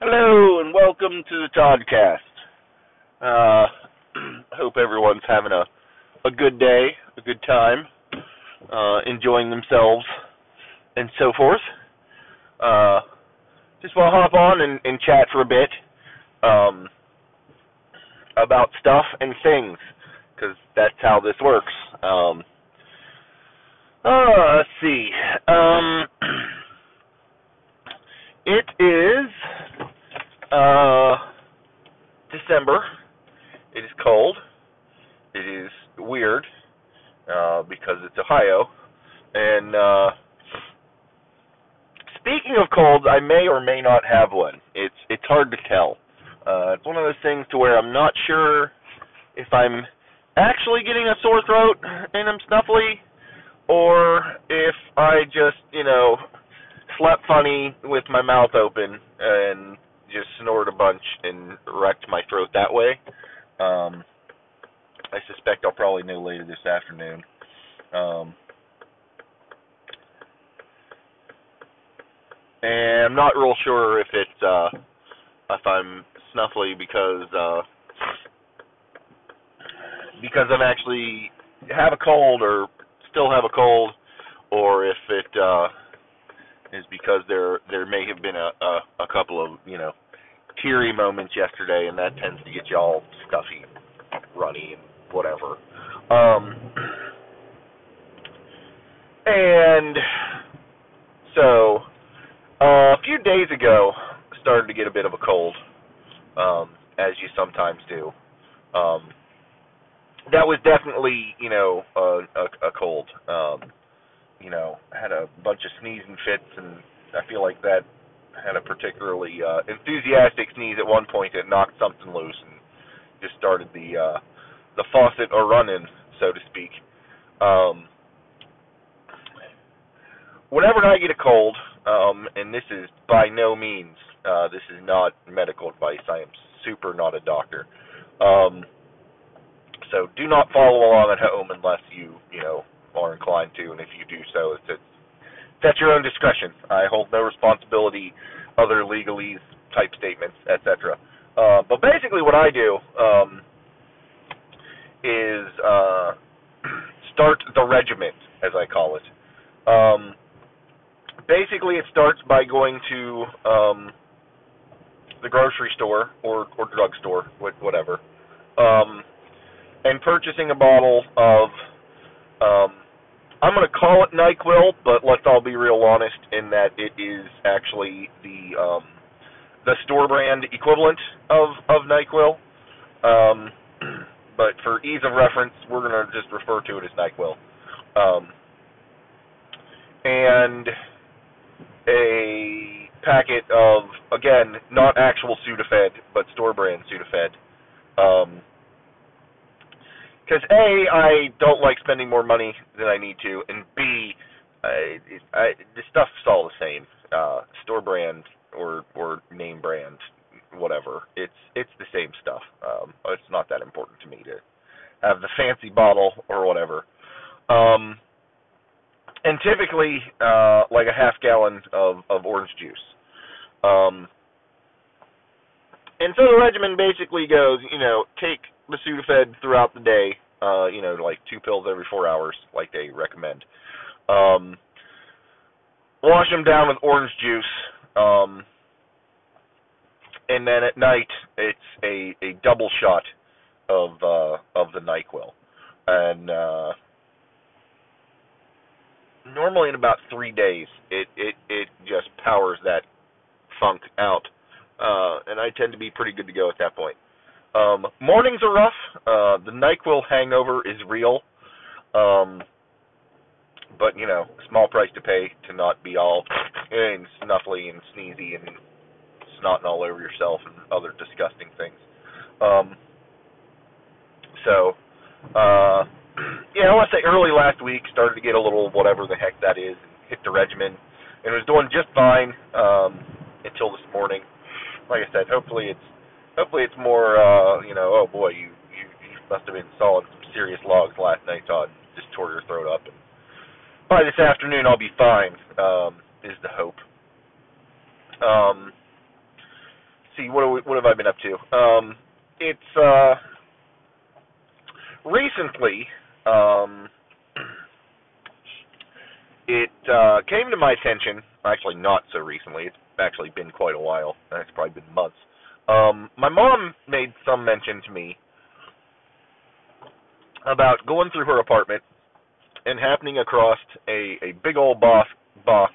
Hello and welcome to the Toddcast. Uh, hope everyone's having a a good day, a good time, uh, enjoying themselves, and so forth. Uh, just want to hop on and, and chat for a bit um, about stuff and things, because that's how this works. Um, uh, let's see. Um, it is uh, December. It is cold. It is weird uh, because it's Ohio. And uh, speaking of colds, I may or may not have one. It's it's hard to tell. Uh, it's one of those things to where I'm not sure if I'm actually getting a sore throat and I'm snuffly, or if I just you know slept funny with my mouth open and just snored a bunch and wrecked my throat that way. Um, I suspect I'll probably know later this afternoon. Um, and I'm not real sure if it's uh, if I'm snuffly because uh, because I'm actually have a cold or still have a cold, or if it uh, is because there there may have been a, a a couple of you know teary moments yesterday, and that tends to get you all stuffy, runny, and whatever. Um, and so uh, a few days ago, started to get a bit of a cold, um, as you sometimes do. Um, that was definitely, you know, a, a, a cold. Um, you know, had a bunch of sneezing fits, and I feel like that had a particularly uh, enthusiastic sneeze at one point that knocked something loose and just started the uh, the faucet or running, so to speak. Um, whenever I get a cold, um, and this is by no means, uh, this is not medical advice. I am super not a doctor. Um, so do not follow along at home unless you, you know, are inclined to, and if you do so, it's, it's, at your own discretion. I hold no responsibility, other legalese type statements, etc. Uh, but basically, what I do um, is uh, start the regiment, as I call it. Um, basically, it starts by going to um, the grocery store or or drugstore, whatever, um, and purchasing a bottle of. Um, I'm going to call it Nyquil, but let's all be real honest in that it is actually the um, the store brand equivalent of of Nyquil. Um, but for ease of reference, we're going to just refer to it as Nyquil. Um, and a packet of, again, not actual Sudafed, but store brand Sudafed. Um, because A, I don't like spending more money than I need to, and B, I, I, the stuff's all the same. Uh, store brand or or name brand whatever. It's it's the same stuff. Um, it's not that important to me to have the fancy bottle or whatever. Um, and typically, uh, like a half gallon of of orange juice. Um, and so the regimen basically goes, you know, take Sudafed throughout the day, uh, you know, like two pills every four hours, like they recommend. Um, wash them down with orange juice. Um, and then at night it's a a double shot of uh of the NyQuil. And uh normally in about 3 days it it it just powers that funk out. Uh and I tend to be pretty good to go at that point. Um mornings are rough. Uh the NyQuil hangover is real. Um but you know, small price to pay to not be all and snuffly and sneezy and snotting all over yourself and other disgusting things. Um, so, uh, yeah, I want to say early last week started to get a little whatever the heck that is, hit the regimen, and was doing just fine um, until this morning. Like I said, hopefully it's hopefully it's more, uh, you know, oh boy, you you, you must have been sawing some serious logs last night, Todd. Just tore your throat up. And by this afternoon, I'll be fine. Um, is the hope. Um, see. What, we, what have I been up to? Um, it's uh, recently. Um, it uh, came to my attention. Actually, not so recently. It's actually been quite a while. It's probably been months. Um, my mom made some mention to me about going through her apartment and happening across a, a big old box, box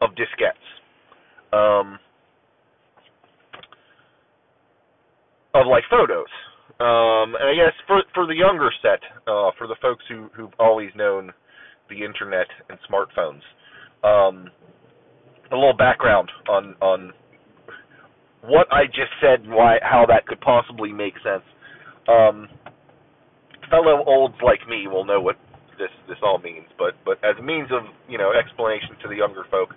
of diskettes. Um, of like photos. Um, and I guess for for the younger set, uh, for the folks who who've always known the internet and smartphones, um, a little background on on what I just said and why how that could possibly make sense. Um, fellow olds like me will know what this this all means, but but as a means of you know explanation to the younger folk,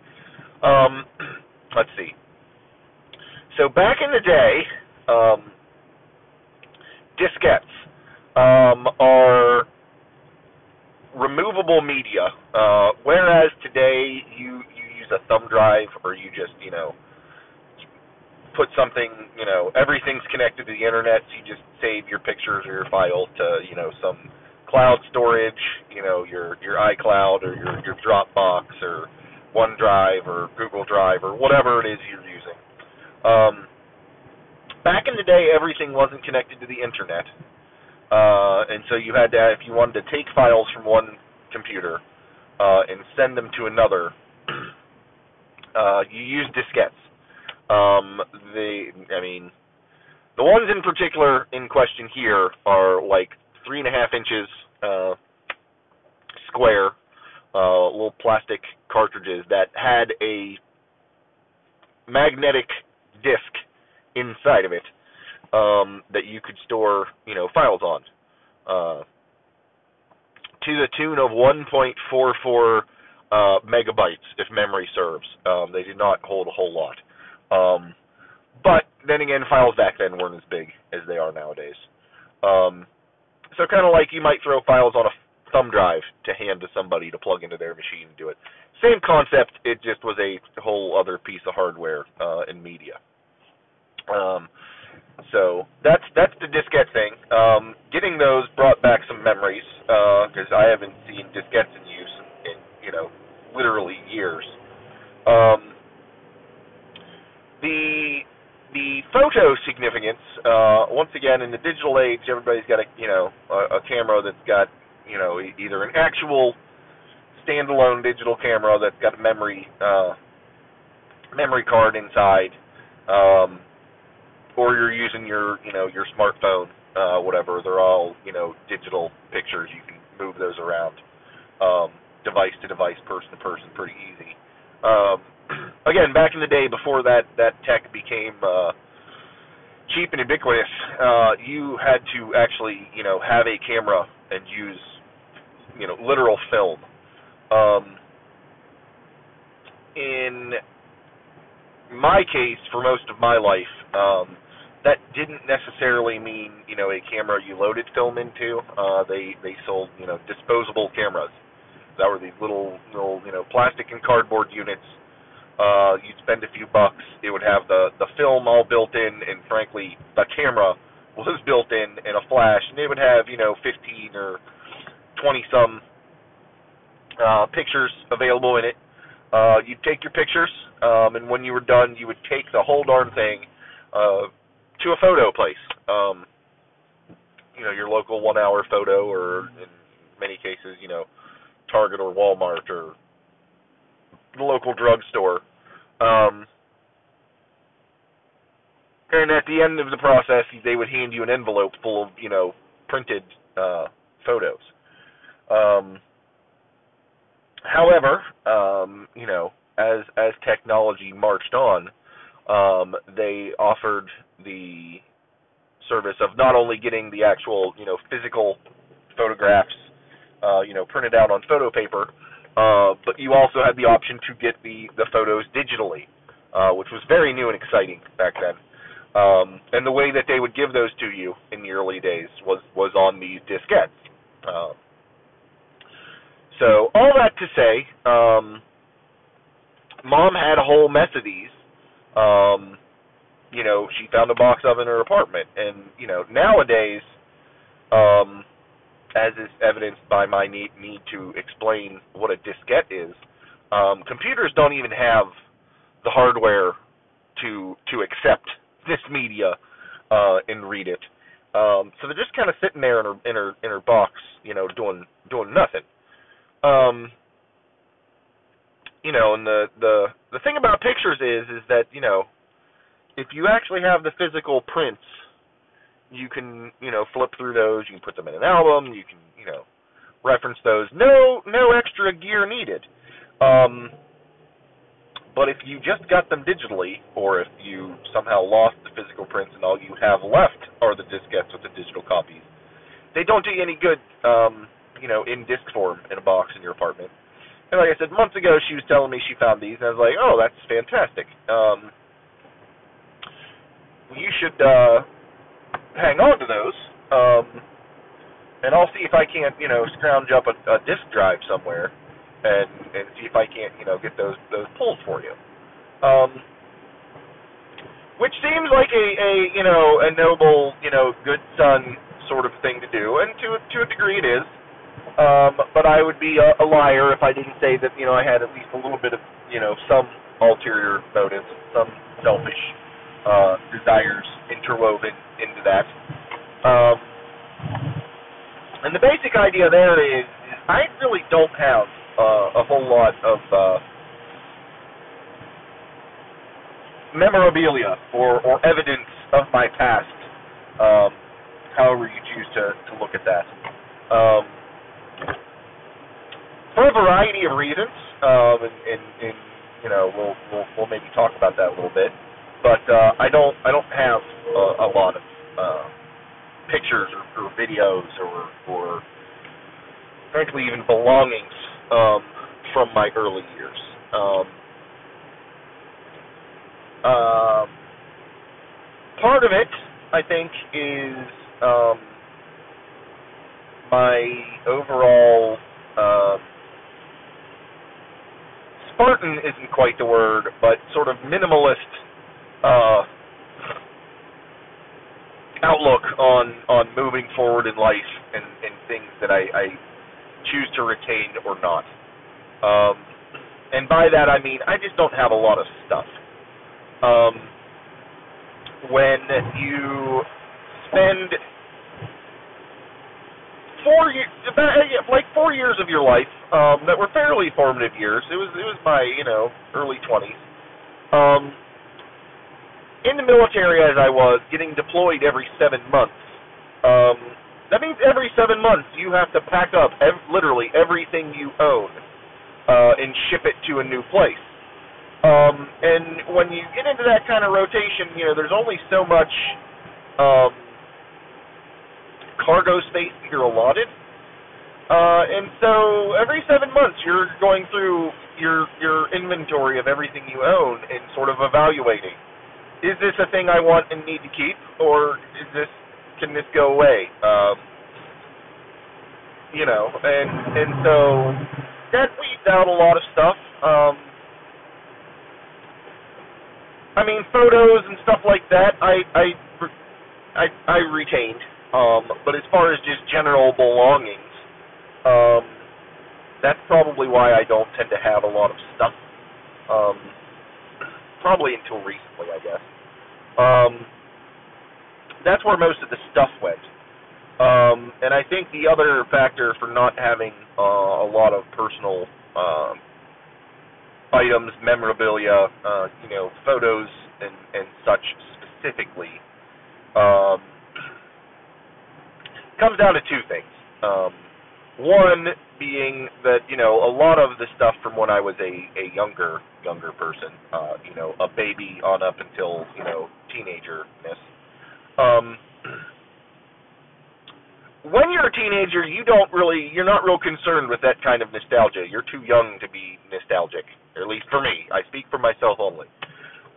um, let's see. So back in the day, um, diskettes um, are removable media, uh, whereas today you you use a thumb drive or you just you know put something you know everything's connected to the internet, so you just save your pictures or your files to you know some cloud storage, you know your your iCloud or your your Dropbox or OneDrive or Google Drive or whatever it is you're using. Um, back in the day, everything wasn't connected to the internet, uh, and so you had to, if you wanted to take files from one computer uh, and send them to another, uh, you used diskettes. Um, the, I mean, the ones in particular in question here are like three and a half inches uh, square, uh, little plastic cartridges that had a magnetic disc inside of it um, that you could store, you know, files on. Uh, to the tune of 1.44 uh, megabytes, if memory serves. Um, they did not hold a whole lot. Um, but then again, files back then weren't as big as they are nowadays. Um, so kind of like you might throw files on a thumb drive to hand to somebody to plug into their machine and do it. Same concept. It just was a whole other piece of hardware uh, in media. Um, so that's that's the diskette thing. Um, getting those brought back some memories because uh, I haven't seen diskettes in use in you know literally years. Um, the the photo significance uh, once again in the digital age, everybody's got a you know a, a camera that's got you know either an actual standalone digital camera that's got a memory uh, memory card inside. Um, or you're using your you know your smartphone, uh, whatever. They're all you know digital pictures. You can move those around, um, device to device, person to person, pretty easy. Um, again, back in the day before that that tech became uh, cheap and ubiquitous, uh, you had to actually you know have a camera and use you know literal film. Um, in my case, for most of my life, um, that didn't necessarily mean you know a camera you loaded film into. Uh, they they sold you know disposable cameras that were these little little you know plastic and cardboard units. Uh, you'd spend a few bucks. It would have the the film all built in, and frankly, the camera was built in and a flash, and they would have you know 15 or 20 some uh, pictures available in it. Uh, you'd take your pictures, um, and when you were done, you would take the whole darn thing. Uh, to a photo place. Um, you know, your local one hour photo or in many cases, you know, Target or Walmart or the local drugstore. Um, and at the end of the process, they would hand you an envelope full of, you know, printed uh, photos. Um, however, um, you know, as as technology marched on, um, they offered the service of not only getting the actual, you know, physical photographs, uh, you know, printed out on photo paper, uh, but you also had the option to get the the photos digitally, uh, which was very new and exciting back then. Um, and the way that they would give those to you in the early days was was on these diskettes. Uh, so all that to say, um, mom had a whole mess of these um, you know, she found a box of in her apartment. And, you know, nowadays, um, as is evidenced by my need, need to explain what a diskette is, um, computers don't even have the hardware to to accept this media uh, and read it. Um, so they're just kind of sitting there in her in her in her box, you know, doing doing nothing. Um, you know, and the the the thing about pictures is is that you know, if you actually have the physical prints, you can you know flip through those. You can put them in an album. You can you know reference those. No no extra gear needed. Um, but if you just got them digitally, or if you somehow lost the physical prints and all you have left are the diskettes with the digital copies, they don't do you any good, um, you know, in disc form in a box in your apartment. And like I said, months ago, she was telling me she found these, and I was like, oh, that's fantastic. Um, you should uh, hang on to those, um, and I'll see if I can't, you know, scrounge up a, a disk drive somewhere and and see if I can't you know get those those pulled for you. Um, which seems like a a you know a noble you know good son sort of thing to do, and to to a degree it is. Um, but I would be a, a liar if I didn't say that you know I had at least a little bit of you know some ulterior motives, some selfish uh, desires interwoven into that. Um, and the basic idea there is, is I really don't have uh, a whole lot of uh, memorabilia or, or evidence of my past, um, however you choose to, to look at that. Um, for a variety of reasons, um, and, and, and you know we'll, we'll we'll maybe talk about that a little bit, but uh, I don't I don't have a, a lot of uh, pictures or, or videos or or frankly even belongings um, from my early years. Um, uh, part of it, I think, is um, my overall uh, Spartan isn't quite the word, but sort of minimalist uh, outlook on on moving forward in life and, and things that I, I choose to retain or not. Um, and by that I mean I just don't have a lot of stuff. Um, when you spend four years, like four years of your life um, that were fairly formative years. It was it was my you know early twenties. Um, in the military, as I was getting deployed every seven months. Um, that means every seven months you have to pack up ev- literally everything you own uh, and ship it to a new place. Um, and when you get into that kind of rotation, you know, there's only so much um, cargo space that you're allotted. Uh, and so every seven months you're going through your your inventory of everything you own and sort of evaluating. Is this a thing I want and need to keep, or is this can this go away? Um, you know, and and so that weeds out a lot of stuff. Um, I mean, photos and stuff like that, I I I, I retained. Um, but as far as just general belongings, um, that's probably why I don't tend to have a lot of stuff. Um, probably until recently, I guess. Um, that's where most of the stuff went. Um, and I think the other factor for not having uh, a lot of personal uh, items, memorabilia, uh, you know, photos and, and such specifically, um, comes down to two things. Um, one being that you know a lot of the stuff from when I was a a younger younger person, uh, you know, a baby on up until you know teenagerness um, when you're a teenager, you don't really, you're not real concerned with that kind of nostalgia. You're too young to be nostalgic, at least for me. I speak for myself only.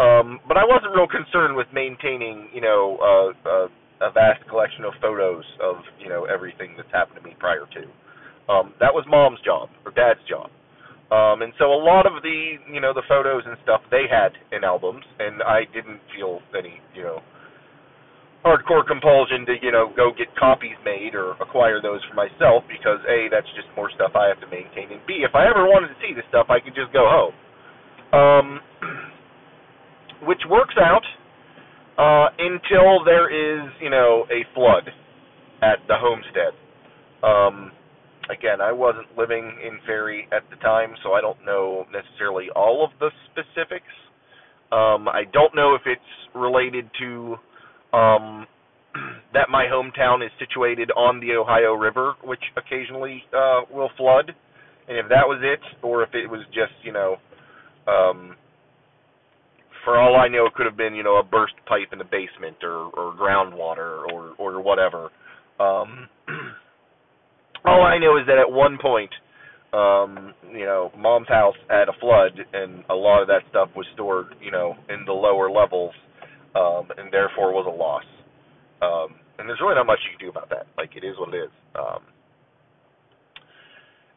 Um, but I wasn't real concerned with maintaining, you know, uh, uh, a vast collection of photos of, you know, everything that's happened to me prior to. Um, that was mom's job or dad's job. Um, and so a lot of the, you know, the photos and stuff they had in albums, and I didn't feel any, you know, hardcore compulsion to, you know, go get copies made or acquire those for myself because A, that's just more stuff I have to maintain, and B, if I ever wanted to see this stuff, I could just go home. Um, which works out uh, until there is, you know, a flood at the homestead. Um, again, I wasn't living in Ferry at the time, so I don't know necessarily all of the specifics. Um, I don't know if it's related to um, that my hometown is situated on the Ohio River, which occasionally uh, will flood, and if that was it, or if it was just you know, um, for all I know, it could have been you know a burst pipe in the basement or or groundwater or or whatever. Um, all I know is that at one point, um, you know, mom's house had a flood, and a lot of that stuff was stored, you know, in the lower levels, um, and therefore was a loss. Um, and there's really not much you can do about that. Like it is what it is. Um,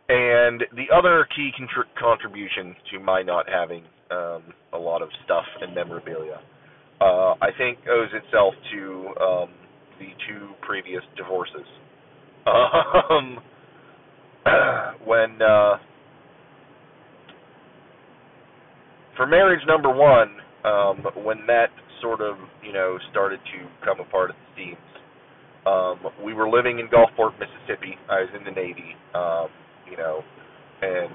and the other key contr- contribution to my not having um, a lot of stuff and memorabilia, uh, I think, owes itself to um, the two previous divorces. Um, when uh, for marriage number one, um, when that sort of you know started to come apart at the seams, um, we were living in Gulfport, Mississippi. I was in the Navy, um, you know, and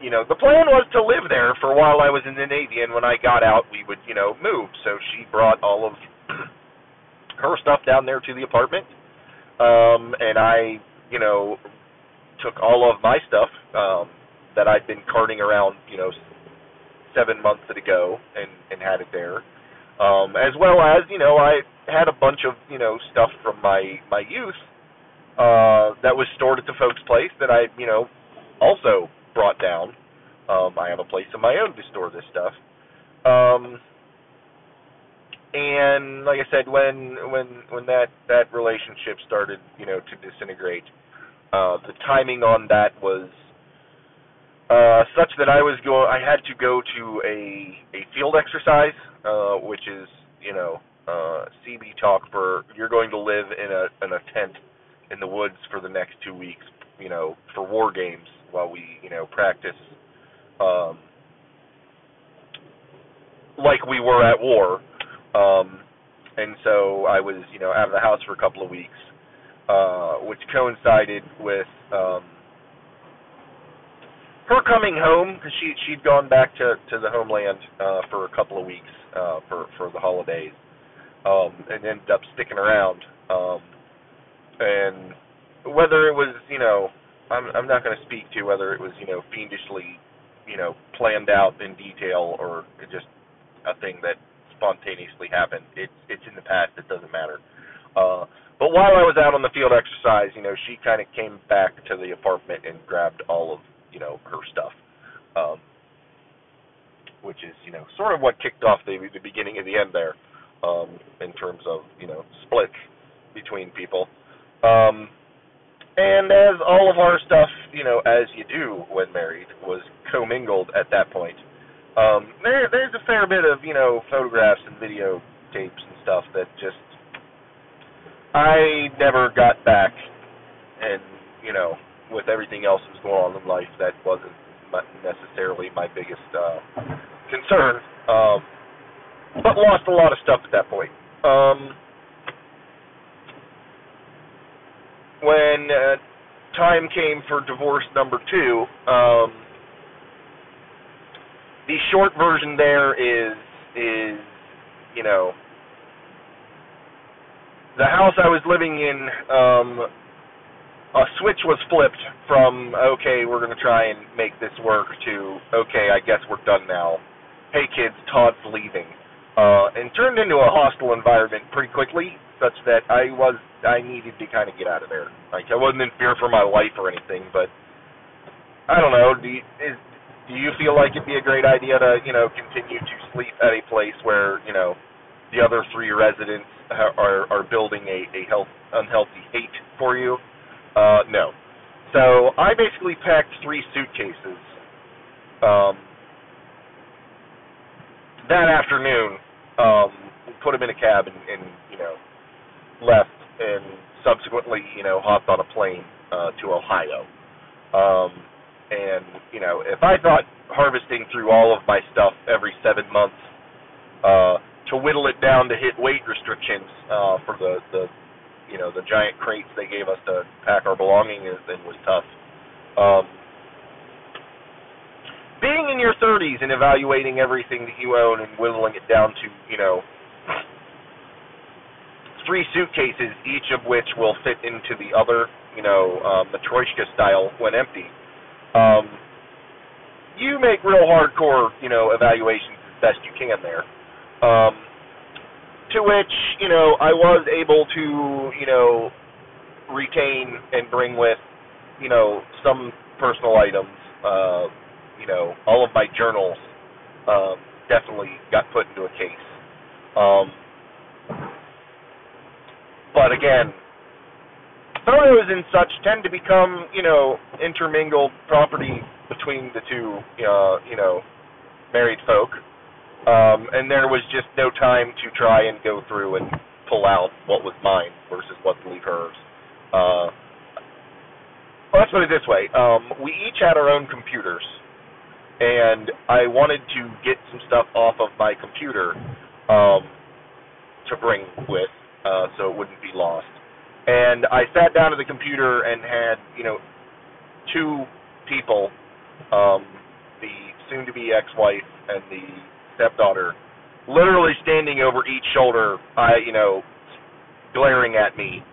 you know the plan was to live there for while I was in the Navy, and when I got out, we would you know move. So she brought all of her stuff down there to the apartment, um, and I, you know, took all of my stuff um, that I'd been carting around, you know, seven months ago, and and had it there, um, as well as you know I had a bunch of you know stuff from my my youth uh, that was stored at the folks' place that I you know also brought down. Um, I have a place of my own to store this stuff. Um, and like I said, when when when that that relationship started, you know, to disintegrate, uh, the timing on that was uh, such that I was going. I had to go to a a field exercise, uh, which is you know uh, Seabee talk for you're going to live in a in a tent in the woods for the next two weeks, you know, for war games while we you know practice. Um, like we were at war, um, and so I was, you know, out of the house for a couple of weeks, uh, which coincided with um, her coming home because she she'd gone back to to the homeland uh, for a couple of weeks uh, for for the holidays, um, and ended up sticking around. Um, and whether it was, you know, I'm I'm not going to speak to whether it was, you know, fiendishly, you know, planned out in detail or just a thing that spontaneously happened. It's it's in the past. It doesn't matter. Uh, but while I was out on the field exercise, you know, she kind of came back to the apartment and grabbed all of you know her stuff, um, which is you know sort of what kicked off the the beginning of the end there, um, in terms of you know split between people. Um, and as all of our stuff, you know, as you do when married, was commingled at that point, um, there there's a fair bit of you know photographs and video tapes and stuff that just I never got back, and you know with everything else that was going on in life, that wasn't necessarily my biggest uh, concern. Um, but lost a lot of stuff at that point. Um, when uh, time came for divorce number two. Um, the short version there is is you know the house I was living in um a switch was flipped from okay we're going to try and make this work to okay I guess we're done now. Hey kids Todd's leaving. Uh and turned into a hostile environment pretty quickly such that I was I needed to kind of get out of there. Like I wasn't in fear for my life or anything but I don't know do you, is do you feel like it'd be a great idea to, you know, continue to sleep at a place where, you know, the other three residents are are building a a health unhealthy hate for you? Uh, no. So I basically packed three suitcases um, that afternoon. Um, put them in a cab and, and you know left, and subsequently you know hopped on a plane uh, to Ohio. Um, and you know, if I thought harvesting through all of my stuff every seven months uh, to whittle it down to hit weight restrictions uh, for the the you know the giant crates they gave us to pack our belongings in was tough. Um, being in your 30s and evaluating everything that you own and whittling it down to you know three suitcases, each of which will fit into the other, you know, um, Matryoshka style when empty. Um, you make real hardcore, you know, evaluations as best you can there. Um, to which, you know, I was able to, you know, retain and bring with, you know, some personal items. Uh, you know, all of my journals um, definitely got put into a case. Um, but again, photos and such tend to become, you know, intermingled property between the two, uh, you know, married folk. Um, and there was just no time to try and go through and pull out what was mine versus what leave hers. Uh, let's put it this way: um, we each had our own computers, and I wanted to get some stuff off of my computer um, to bring with, uh, so it wouldn't be lost. And I sat down at the computer and had, you know, two people, um, the soon-to-be ex-wife and the stepdaughter, literally standing over each shoulder, I, you know, glaring at me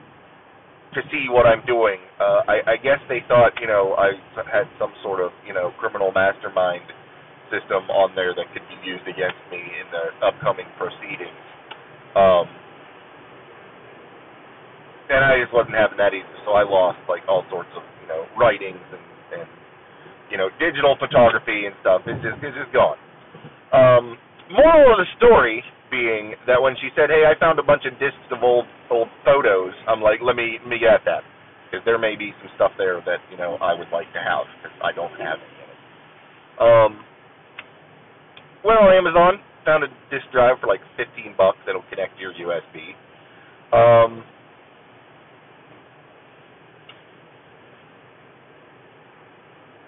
to see what I'm doing. Uh, I, I guess they thought, you know, I had some sort of, you know, criminal mastermind system on there that could be used against me in the upcoming proceedings. Um, and I just wasn't having that either, so I lost like all sorts of, you know, writings and, and you know, digital photography and stuff. It's just it's just gone. Um, moral of the story being that when she said, "Hey, I found a bunch of discs of old old photos," I'm like, "Let me let me get at that because there may be some stuff there that you know I would like to have because I don't have any it." Um, well, Amazon found a disk drive for like 15 bucks that'll connect to your USB. Um,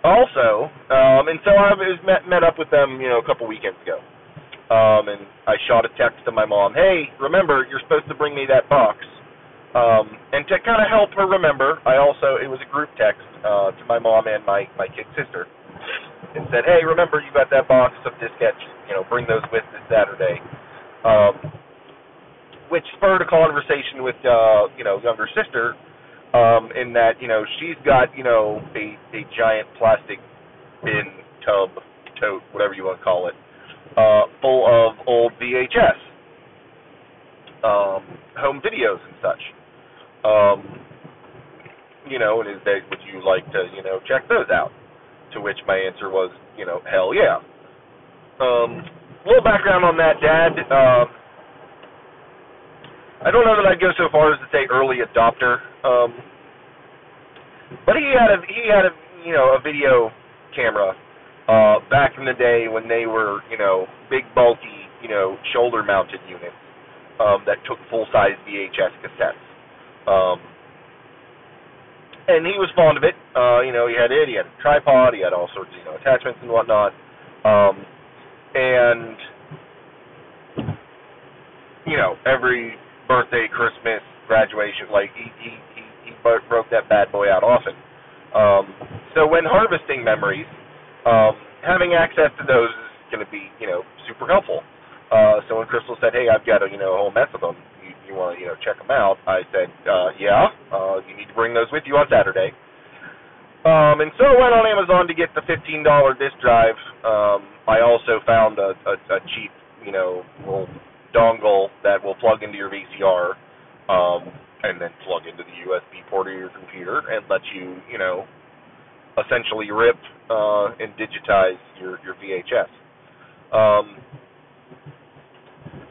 also, um, and so I was met met up with them, you know, a couple weekends ago. Um, and I shot a text to my mom, "Hey, remember you're supposed to bring me that box." Um, and to kind of help her remember, I also it was a group text uh, to my mom and my my kid sister, and said, "Hey, remember you got that box of diskettes? You know, bring those with this Saturday." Um, which spurred a conversation with uh, you know younger sister um, in that you know she's got you know a a giant plastic bin tub tote whatever you want to call it uh, full of old VHS um, home videos and such. Um, you know, and is that would you like to you know check those out? To which my answer was you know hell yeah. Um, a little background on that, Dad. Uh, I don't know that I'd go so far as to say early adopter, um, but he had a he had a you know a video camera uh, back in the day when they were you know big bulky you know shoulder mounted units um, that took full size VHS cassettes. Um, and he was fond of it. Uh, you know, he had it. He had a tripod. He had all sorts of you know attachments and whatnot. Um, and you know, every birthday, Christmas, graduation. Like he he he, he broke that bad boy out often. Um, so when harvesting memories, um, having access to those is going to be you know super helpful. Uh, so when Crystal said, "Hey, I've got a you know a whole mess of them. You, you want to you know check them out?" I said, uh, "Yeah. Uh, you need to bring those with you on Saturday." Um, and so I went on Amazon to get the fifteen dollar disk drive. Um, I also found a, a, a cheap, you know, little dongle that will plug into your VCR, um, and then plug into the USB port of your computer and let you, you know, essentially rip uh, and digitize your your VHS. Um,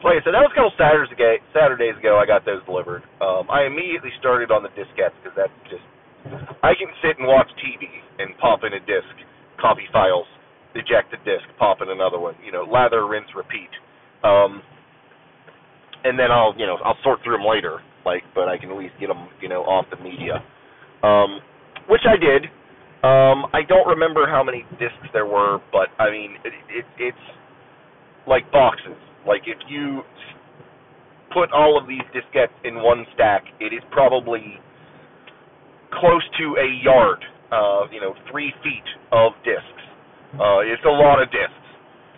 so like I said, that was a couple Saturdays ago. Saturdays ago, I got those delivered. Um, I immediately started on the diskettes because that's just I can sit and watch TV and pop in a disc, copy files, eject a disc, pop in another one. You know, lather, rinse, repeat. Um, and then I'll, you know, I'll sort through them later. Like, but I can at least get them, you know, off the media. Um, which I did. Um, I don't remember how many discs there were, but I mean, it, it, it's like boxes. Like if you put all of these diskettes in one stack, it is probably close to a yard, uh, you know, three feet of discs. Uh, it's a lot of discs.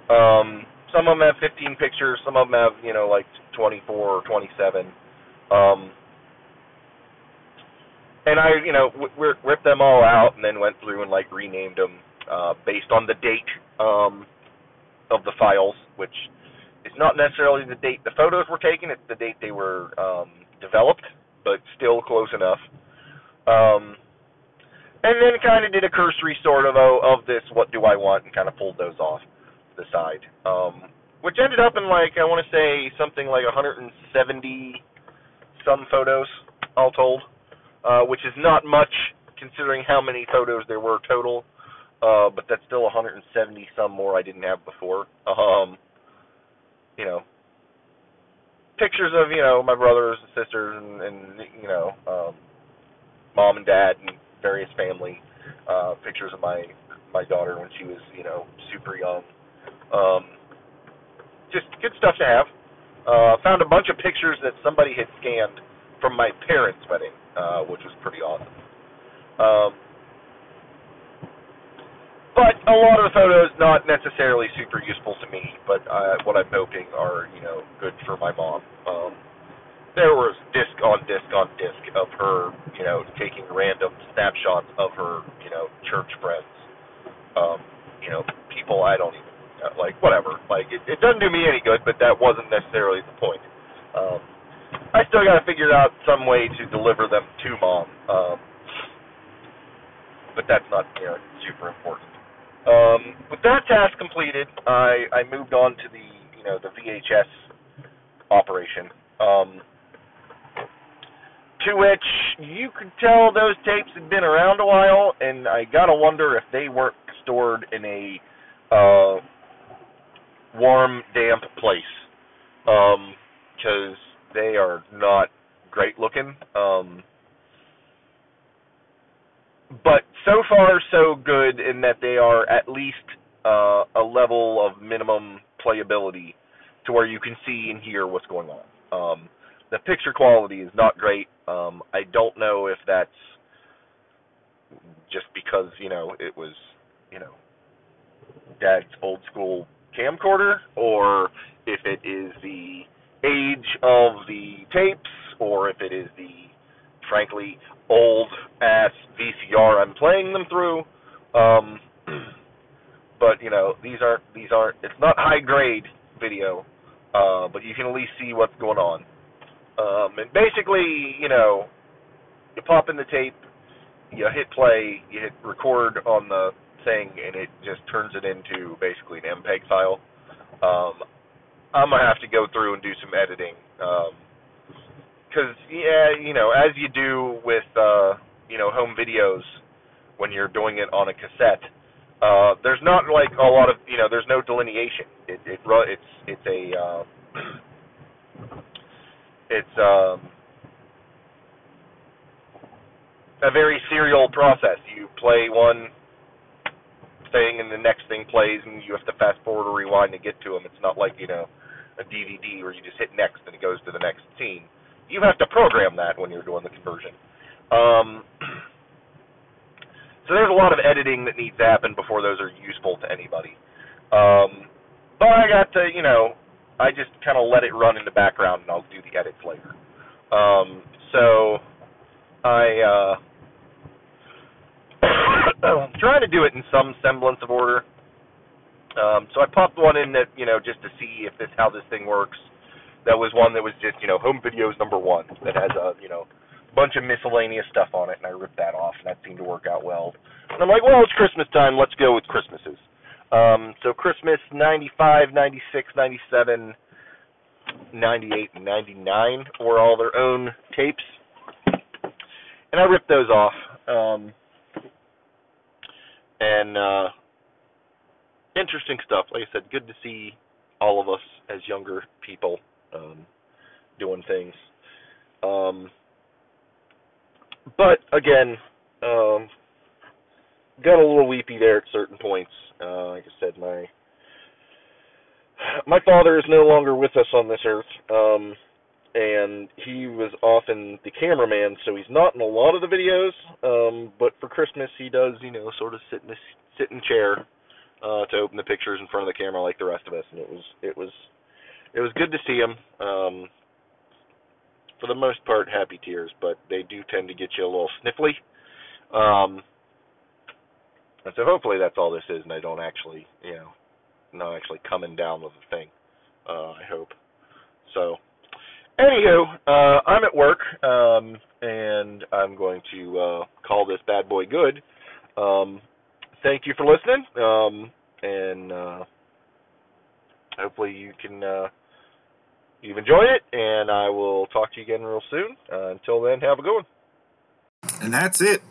Um, some of them have 15 pictures, some of them have, you know, like 24 or 27. Um, and I, you know, w- w- ripped them all out and then went through and like renamed them uh, based on the date um, of the files, which is not necessarily the date the photos were taken; it's the date they were um, developed, but still close enough. Um, and then kind of did a cursory sort of oh, of this. What do I want? And kind of pulled those off to the side, um, which ended up in like I want to say something like 170 some photos all told uh, which is not much considering how many photos there were total. Uh, but that's still 170 some more I didn't have before. Um, you know, pictures of you know my brothers and sisters and, and you know um, mom and dad and various family. Uh, pictures of my my daughter when she was you know super young. Um, just good stuff to have. Uh, found a bunch of pictures that somebody had scanned from my parents' wedding, uh, which was pretty awesome. Um, but a lot of the photos not necessarily super useful to me, but uh, what I'm hoping are you know good for my mom. Um, there was disc on disc on disc of her, you know, taking random snapshots of her, you know, church friends. Um, you know, people I don't even like. Whatever. Like it, it doesn't do me any good, but that wasn't necessarily the point. Um, I still got to figure out some way to deliver them to mom. Um, but that's not you know super important. Um, with that task completed, I I moved on to the you know the VHS operation. Um, to which you could tell those tapes had been around a while, and I gotta wonder if they weren't stored in a uh, warm, damp place. Because um, they are not great looking. Um, but so far so good in that they are at least uh, a level of minimum playability to where you can see and hear what's going on. Um, the picture quality is not great. Um, I don't know if that's just because you know it was you know dad's old school camcorder or if it is the age of the tapes or if it is the frankly old ass VCR I'm playing them through. Um, but you know these aren't these aren't it's not high grade video, uh, but you can at least see what's going on. Um, and basically, you know, you pop in the tape, you hit play, you hit record on the thing, and it just turns it into basically an MPEG file. Um, I'm gonna have to go through and do some editing. Um 'cause yeah, you know, as you do with uh, you know home videos when you're doing it on a cassette, uh, there's not like a lot of you know, there's no delineation. It it it's it's a uh, it's um a very serial process. You play one thing and the next thing plays and you have to fast forward or rewind to get to them. It's not like, you know, a DVD where you just hit next and it goes to the next scene. You have to program that when you're doing the conversion. Um, so there's a lot of editing that needs to happen before those are useful to anybody. Um, but I got to, you know, I just kind of let it run in the background and I'll do the edits later. Um, so I uh, trying to do it in some semblance of order. Um, so I popped one in that you know just to see if this how this thing works. That was one that was just you know home videos number one that has a you know bunch of miscellaneous stuff on it, and I ripped that off, and that seemed to work out well. And I'm like, well, it's Christmas time. Let's go with Christmases. Um, so Christmas '95, '96, '97, '98, and '99 were all their own tapes, and I ripped those off. Um, and uh, interesting stuff. Like I said, good to see all of us as younger people um, doing things. Um, but again, um, got a little weepy there at certain points. Uh, like I said, my my father is no longer with us on this earth, um, and he was often the cameraman, so he's not in a lot of the videos. Um, but for Christmas, he does, you know, sort of sit in a sit in chair uh, to open the pictures in front of the camera like the rest of us, and it was it was it was good to see him. Um, for the most part, happy tears, but they do tend to get you a little sniffly. Um, and so hopefully that's all this is, and I don't actually, you know, not actually coming down with the thing. Uh, I hope. So, anywho, uh, I'm at work, um, and I'm going to uh, call this bad boy good. Um, thank you for listening, um, and uh, hopefully you can uh, you've enjoyed it. And I will talk to you again real soon. Uh, until then, have a good one. And that's it.